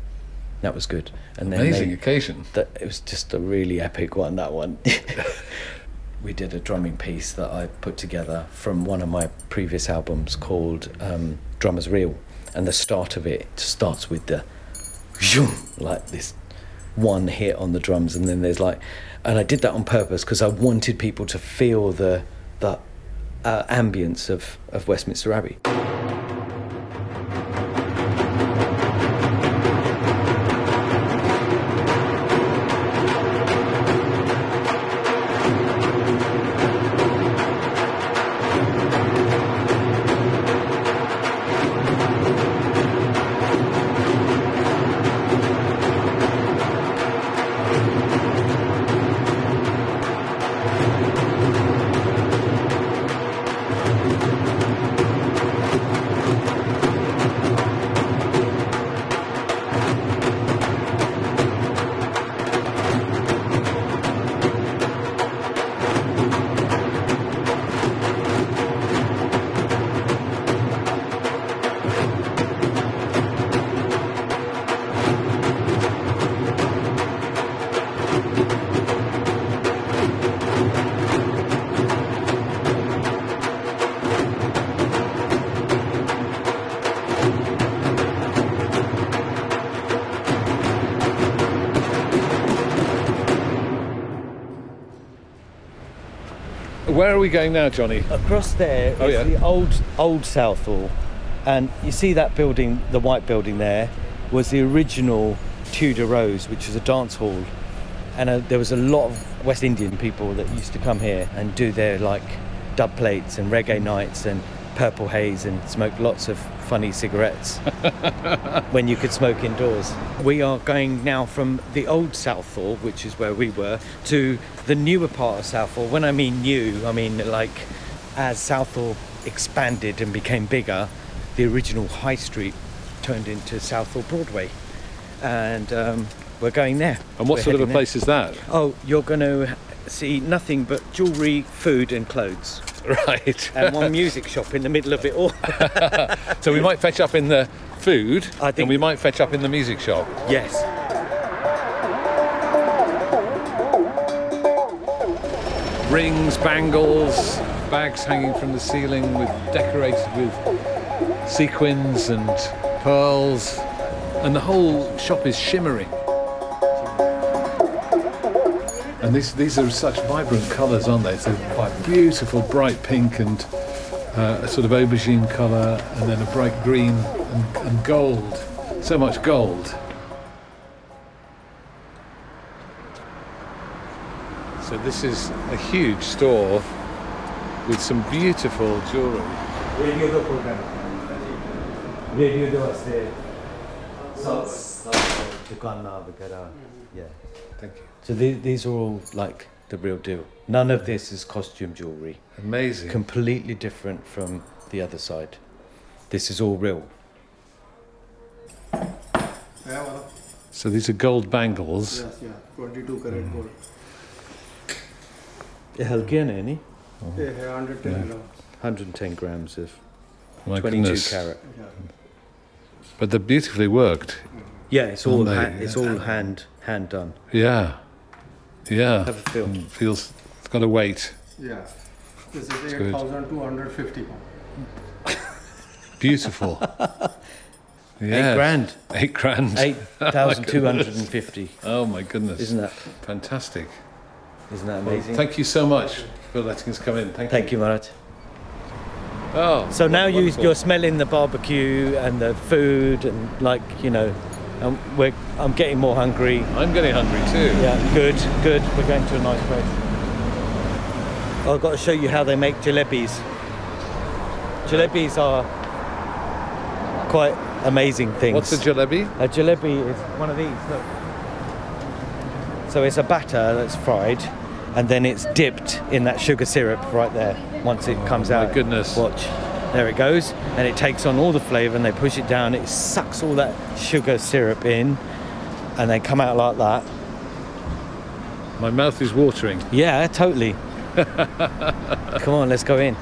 Speaker 2: That was good, and then
Speaker 1: Amazing
Speaker 2: they-
Speaker 1: occasion.
Speaker 2: that it was just a really epic one that one we did a drumming piece that i put together from one of my previous albums called um, drummers reel and the start of it starts with the like this one hit on the drums. And then there's like and i did that on purpose because i wanted people to feel the the uh, ambience of, of westminster abbey
Speaker 1: are we going now, Johnny?
Speaker 2: Across there is
Speaker 1: Oh, yeah.
Speaker 2: the old old Southall, and you see that building, the white building there, was the original Tudor Rose, which was a dance hall, and uh, there was a lot of West Indian people that used to come here and do their like dub plates and reggae nights and purple haze and smoke lots of funny cigarettes when you could smoke indoors. We are going now from the old Southall, which is where we were, to the newer part of Southall. When I mean new, I mean like as Southall expanded and became bigger, the original High Street turned into Southall Broadway. And um, we're going there.
Speaker 1: And what
Speaker 2: We're
Speaker 1: sort of a
Speaker 2: there.
Speaker 1: place is that?
Speaker 2: Oh, you're going to see nothing but jewellery, food, and clothes.
Speaker 1: Right.
Speaker 2: And one music shop in the middle of it all.
Speaker 1: so we might fetch up in the food,
Speaker 2: I think-
Speaker 1: and we might fetch up in the music shop.
Speaker 2: yes.
Speaker 1: Rings, bangles, bags hanging from the ceiling with decorated with sequins and pearls, and the whole shop is shimmering. And these these are such vibrant colours, aren't they? It's a quite beautiful bright pink and uh, a sort of aubergine colour, and then a bright green and, and gold. So much gold. So this is a huge store with some beautiful jewellery. Thank you.
Speaker 2: So the, these are all like the real deal. None of this is costume jewelry.
Speaker 1: Amazing.
Speaker 2: Completely different from the other side. This is all real. Yeah, well.
Speaker 1: So these are gold bangles.
Speaker 6: Yes, yeah, 22 karat
Speaker 2: mm. gold.
Speaker 6: Oh. Yeah, 110 yeah. grams.
Speaker 2: 110 grams of
Speaker 1: My
Speaker 2: 22
Speaker 1: goodness.
Speaker 2: carat.
Speaker 1: But they're beautifully worked.
Speaker 2: Yeah, it's all
Speaker 1: they,
Speaker 2: it's all hand hand done.
Speaker 1: Yeah. Yeah.
Speaker 2: have a feel mm,
Speaker 1: Feels it's got a weight.
Speaker 6: Yeah. This is
Speaker 1: good.
Speaker 6: 8,250 pounds.
Speaker 1: Beautiful.
Speaker 2: eight grand
Speaker 1: Eight grand.
Speaker 2: 8250
Speaker 1: Oh my goodness.
Speaker 2: isn't that
Speaker 1: fantastic?
Speaker 2: isn't that amazing
Speaker 1: Thank you so much for letting us come in. Thank, you.
Speaker 2: thank you Marat.
Speaker 1: Oh.
Speaker 2: So now you, you're smelling the barbecue and the food and like you know, um, we're, I'm getting more hungry.
Speaker 1: I'm getting hungry too.
Speaker 2: Yeah, good, good. We're going to a nice place. I've got to show you how they make jalebis. Jalebis are quite amazing things.
Speaker 1: What's a jalebi?
Speaker 2: A jalebi is one of these. Look. So it's a batter that's fried, and then it's dipped in that sugar syrup right there. Once it comes
Speaker 1: my
Speaker 2: out,
Speaker 1: goodness.
Speaker 2: Watch. There it goes, and it takes on all the flavour, and they push it down. It sucks all that sugar syrup in, and they come out like that.
Speaker 1: My mouth is watering.
Speaker 2: Yeah, totally. Come on, let's go in.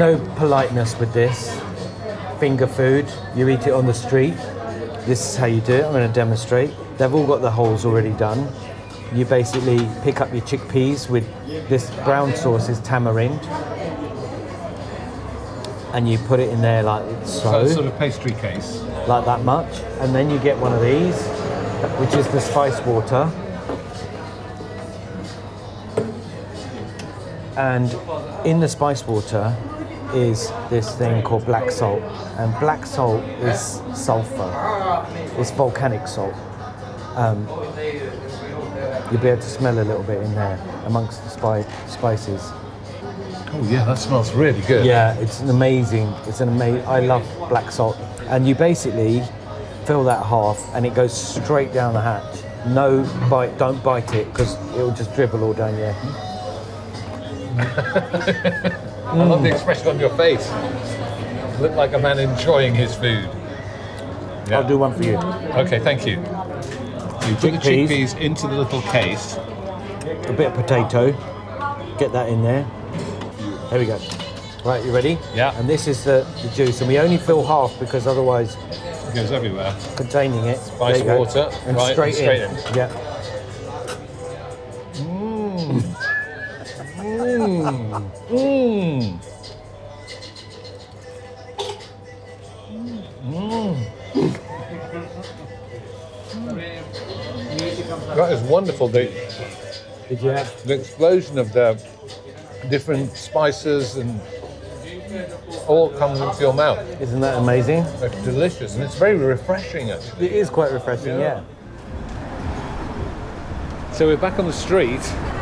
Speaker 2: No politeness with this. Finger food, you eat it on the street. This is how you do it. I'm going to demonstrate. They've all got the holes already done. You basically pick up your chickpeas with this brown sauce is tamarind, and you put it in there like so, So
Speaker 1: sort of pastry case.
Speaker 2: like that much, and then you get one of these, which is the spice water. And in the spice water is this thing called black salt, and black salt is sulfur. It's volcanic salt. Um, you'll be able to smell a little bit in there amongst the spi- spices.
Speaker 1: Oh yeah, that smells really good.
Speaker 2: Yeah, it's an amazing. It's an amazing. I love black salt, and you basically fill that half, and it goes straight down the hatch. No bite. Don't bite it because it will just dribble all down your.
Speaker 1: I love the mm. expression on your face. You look like a man enjoying his food.
Speaker 2: I'll do one for you.
Speaker 1: Okay, thank you. You put the
Speaker 2: Chickpeas.
Speaker 1: chickpeas into the little case.
Speaker 2: A bit of potato. Get that in there. There we go. Right, you ready?
Speaker 1: Yeah.
Speaker 2: And this is the, the juice, and we only fill half because otherwise,
Speaker 1: It goes everywhere.
Speaker 2: containing it.
Speaker 1: Spice
Speaker 2: there you go.
Speaker 1: water,
Speaker 2: and
Speaker 1: right,
Speaker 2: straight,
Speaker 1: and straight
Speaker 2: in. Yeah.
Speaker 1: Mmm. That is wonderful. The,
Speaker 2: Did you have?
Speaker 1: the explosion of the different spices and all comes into your mouth.
Speaker 2: Isn't that amazing?
Speaker 1: It's delicious and it's very refreshing actually.
Speaker 2: It is quite refreshing.
Speaker 1: Yeah.
Speaker 2: Yeah.
Speaker 1: So we're back on the street.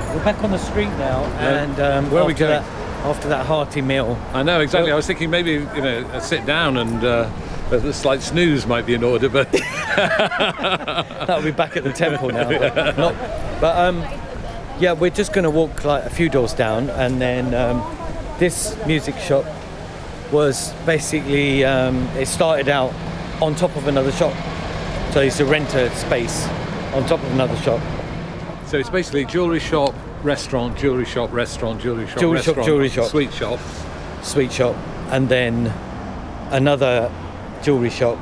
Speaker 2: We're back on the street now, and um,
Speaker 1: Where are we
Speaker 2: after
Speaker 1: going?
Speaker 2: That, after that hearty meal,
Speaker 1: I know exactly. I was thinking maybe you know a sit down and uh, a slight snooze might be in order, but
Speaker 2: that'll be back at the temple now. Not, but um, yeah, we're just going to walk like a few doors down, and then um, this music shop was basically um, it started out on top of another shop, so it's a renter space on top of another shop.
Speaker 1: So it's basically jewelry shop, restaurant, jewelry shop, restaurant, jewelry shop,
Speaker 2: Jewelry shop, jewelry shop.
Speaker 1: sweet shop.
Speaker 2: sweet shop, and then another jewelry shop,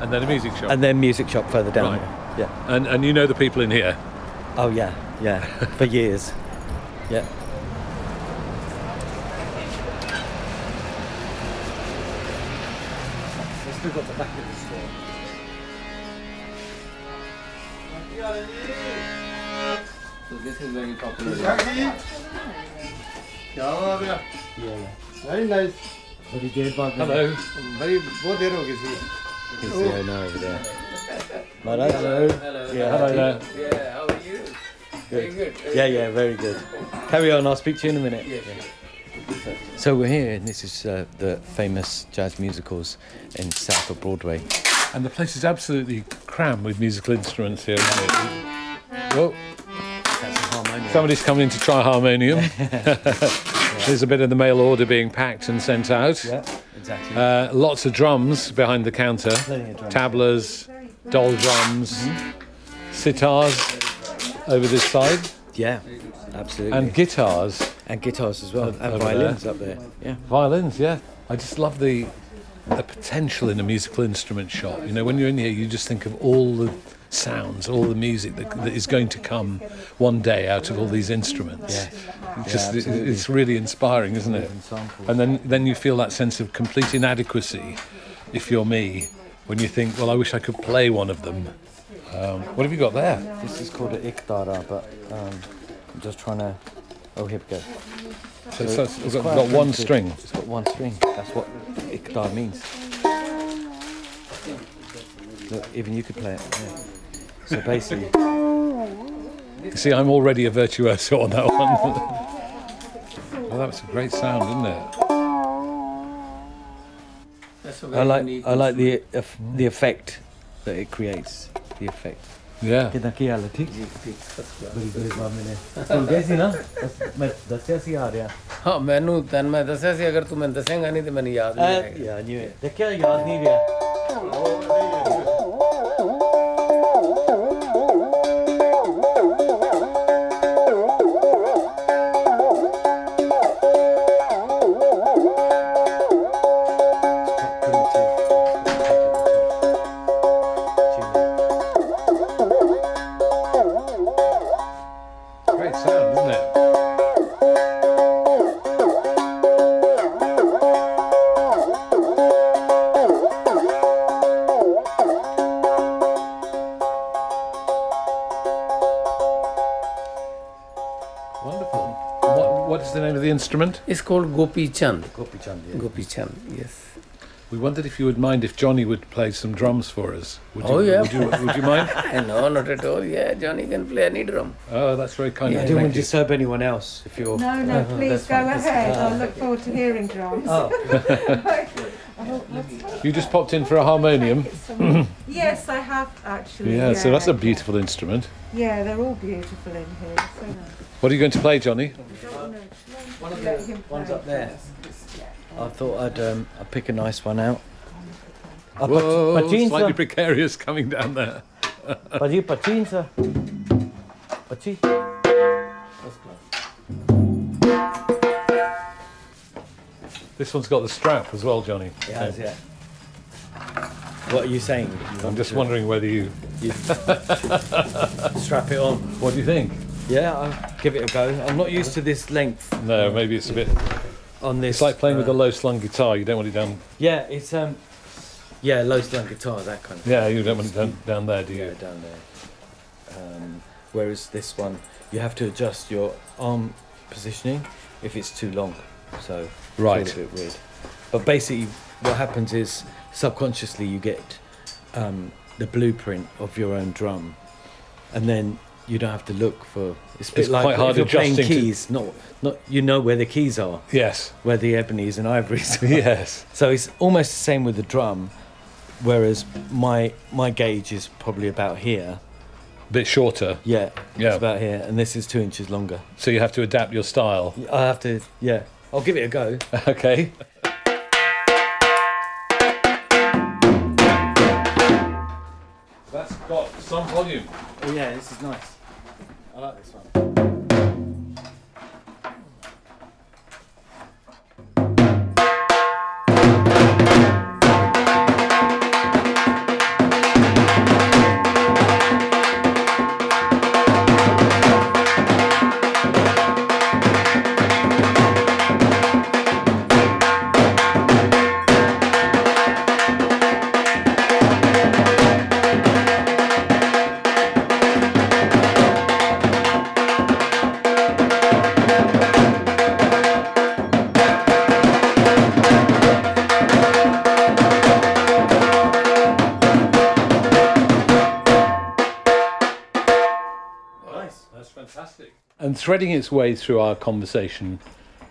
Speaker 1: and then a music shop.
Speaker 2: and then music shop further down.
Speaker 1: Right.
Speaker 2: Yeah.
Speaker 1: and, and you know the people in here.
Speaker 2: Oh yeah, yeah. For years. Yeah.
Speaker 7: very popular.
Speaker 2: Yeah.
Speaker 6: Very nice.
Speaker 2: What is there, Bhagwan?
Speaker 1: Hello.
Speaker 6: Very, both there, okay, see.
Speaker 2: You see, I over there. Maharaj?
Speaker 7: Hello. Hello.
Speaker 2: Yeah,
Speaker 1: hello there.
Speaker 7: Yeah, how are you? Good. Very good.
Speaker 2: Very yeah, yeah, very good. Carry on, I'll speak to you in a minute. Yeah, yeah. So we're here, and this is uh, the famous Jas Musicals in Southall Broadway.
Speaker 1: And the place is absolutely crammed with musical instruments here, isn't it? Whoa somebody's coming in to try harmonium. There's a bit of the mail order being packed and sent out.
Speaker 2: Yeah, exactly.
Speaker 1: Uh, lots of drums behind the counter.
Speaker 2: Drums.
Speaker 1: Tablas, dhol drums, sitars over this side,
Speaker 2: yeah, absolutely.
Speaker 1: and guitars.
Speaker 2: and guitars as well, and
Speaker 1: over
Speaker 2: violins up there. Yeah.
Speaker 1: Violins, yeah. I just love the the potential in a musical instrument shop. You know, when you're in here, you just think of all the sounds, all the music that, that is going to come one day out of all these instruments.
Speaker 2: Yeah.
Speaker 1: Just
Speaker 2: Yeah,
Speaker 1: it- it's really inspiring, isn't it? And then then you feel that sense of complete inadequacy, if you're me, when you think, well, I wish I could play one of them. Um, what have you got there?
Speaker 2: This is called an iktara, but um, I'm just trying to. Oh, here we go.
Speaker 1: So it's, it's got, got one string.
Speaker 2: It's got one string. That's what iktar means. Look, even you could play it. Yeah. So basically.
Speaker 1: See, I'm already a virtuoso on that one. well, that was a great sound, isn't it?
Speaker 2: I like I like the uh, the effect that it creates. The effect.
Speaker 1: Yeah.
Speaker 2: ਕਿਦਾਂ ਕੀ ਹਾਲ ਠੀਕ ਜੀ ਠੀਕ ਬੜੀ ਬੜੀ ਬਾਮੇ ਨੇ ਤੁਹਾਨੂੰ ਗਏ ਸੀ ਨਾ ਮੈਂ ਦੱਸਿਆ ਸੀ ਆ ਰਿਹਾ
Speaker 7: ਹਾਂ ਮੈਨੂੰ ਤੈਨ ਮੈਂ ਦੱਸਿਆ ਸੀ ਅਗਰ ਤੂੰ ਮੈਨੂੰ ਦੱਸੇਂਗਾ ਨਹੀਂ ਤੇ ਮੈਨੂੰ ਯਾਦ ਨਹੀਂ ਆਏਗਾ
Speaker 1: ਯਾਰ ਜਿਵੇਂ ਦੇਖਿਆ ਯਾਦ ਨਹੀਂ ਰਿਹਾ instrument?
Speaker 7: It's called Gopi Chand.
Speaker 2: Gopi Chand, yeah.
Speaker 7: Gopi Chand, yes.
Speaker 1: We wondered if you would mind if Johnny would play some drums for us. Would you,
Speaker 7: Oh, yeah.
Speaker 1: Would you, would you mind?
Speaker 7: no, not at all. Yeah, Johnny can play any drum.
Speaker 1: Oh, that's very kind
Speaker 2: I
Speaker 1: of
Speaker 2: didn't want to disturb anyone else if you're.
Speaker 8: No, no, uh-huh, please go
Speaker 2: fine.
Speaker 8: ahead. I look forward to hearing drums.
Speaker 2: Oh,
Speaker 1: You just popped in for a harmonium.
Speaker 8: Yes, I have actually.
Speaker 1: Yeah, so that's a beautiful instrument.
Speaker 8: Yeah, they're all beautiful in here. So nice.
Speaker 1: What are you going to play, Johnny?
Speaker 8: Let him
Speaker 2: one's up there. I thought I'd um, I'd pick a nice one out. Ah,
Speaker 1: Whoa,
Speaker 2: Pacinza.
Speaker 1: slightly precarious coming down there.
Speaker 2: Pachi, pacinza. Pachi.
Speaker 1: This one's got the strap as well, Johnny.
Speaker 2: It has, yeah. What are you saying? You
Speaker 1: I'm
Speaker 2: want
Speaker 1: just
Speaker 2: to
Speaker 1: wondering whether you.
Speaker 2: strap it on.
Speaker 1: What do you think?
Speaker 2: Yeah, I'll give it a go. I'm not used to this length
Speaker 1: No, maybe it's a bit.
Speaker 2: on this.
Speaker 1: It's like playing with
Speaker 2: uh,
Speaker 1: a low slung guitar. You don't want it down.
Speaker 2: Yeah, it's um, yeah, low slung guitar, that kind of.
Speaker 1: Yeah, you don't want it down, down there, do you?
Speaker 2: Yeah, down there. Um, whereas this one, you have to adjust your arm positioning if it's too long. So it's all
Speaker 1: Right.
Speaker 2: a bit weird. But basically, what happens is subconsciously you get um, the blueprint of your own drum, and then you don't have to look for. It's a bit
Speaker 1: It's
Speaker 2: like
Speaker 1: quite hard
Speaker 2: if you're playing
Speaker 1: adjusting to-
Speaker 2: keys. Not, not you know where the keys are,
Speaker 1: Yes.
Speaker 2: where the ebonies and ivories. Are.
Speaker 1: Yes.
Speaker 2: So it's almost the same with the drum, whereas my my gauge is probably about here.
Speaker 1: bit shorter.
Speaker 2: Yeah,
Speaker 1: Yeah.
Speaker 2: it's about here, and this is two inches longer.
Speaker 1: So you have to adapt your style.
Speaker 2: I have to, yeah. I'll give it a go.
Speaker 1: Okay. That's got some volume.
Speaker 2: Oh yeah, this is nice. I like this one.
Speaker 1: Threading its way through our conversation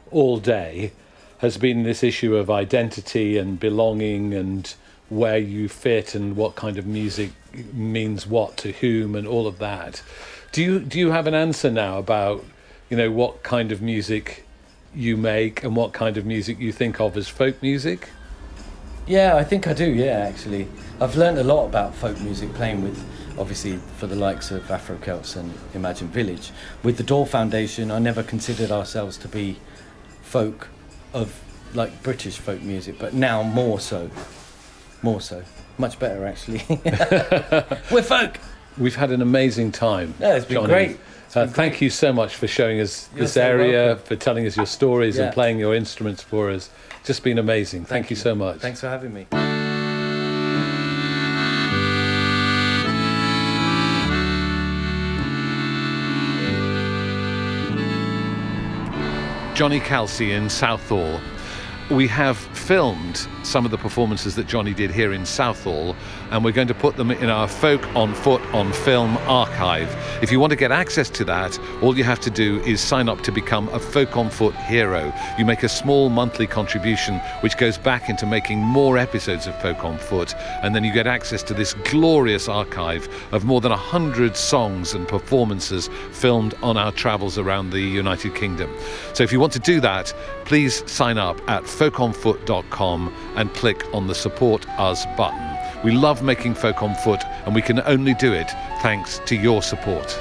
Speaker 1: all day has been this issue of identity and belonging and where you fit and what kind of music means what to whom and all of that. Do you do you have an answer now about you know what kind of music you make and what kind of music you think of as folk music?
Speaker 2: Yeah, I think I do. Yeah, actually, I've learned a lot about folk music playing with, obviously, for the likes of Afro Celts and Imagined Village. With the Dhol Foundation, I never considered ourselves to be folk of like British folk music, but now more so, more so, much better actually. We're folk.
Speaker 1: We've had an amazing time.
Speaker 2: Yeah, it's been
Speaker 1: Johnny.
Speaker 2: great. It's
Speaker 1: Uh, thank you so much for showing us
Speaker 2: You're
Speaker 1: this
Speaker 2: so
Speaker 1: area,
Speaker 2: welcome.
Speaker 1: for telling us your stories and playing your instruments for us. Just been amazing. Thank, you so much.
Speaker 2: Thanks for having me.
Speaker 1: Johnny Kalsi in Southall. We have filmed some of the performances that Johnny did here in Southall, and we're going to put them in our Folk on Foot on Film archive. If you want to get access to that, all you have to do is sign up to become a Folk on Foot hero. You make a small monthly contribution, which goes back into making more episodes of Folk on Foot, and then you get access to this glorious archive of more than 100 songs and performances filmed on our travels around the United Kingdom. So if you want to do that, please sign up at folkonfoot.com and click on the Support Us button. We love making Folk on Foot, and we can only do it thanks to your support.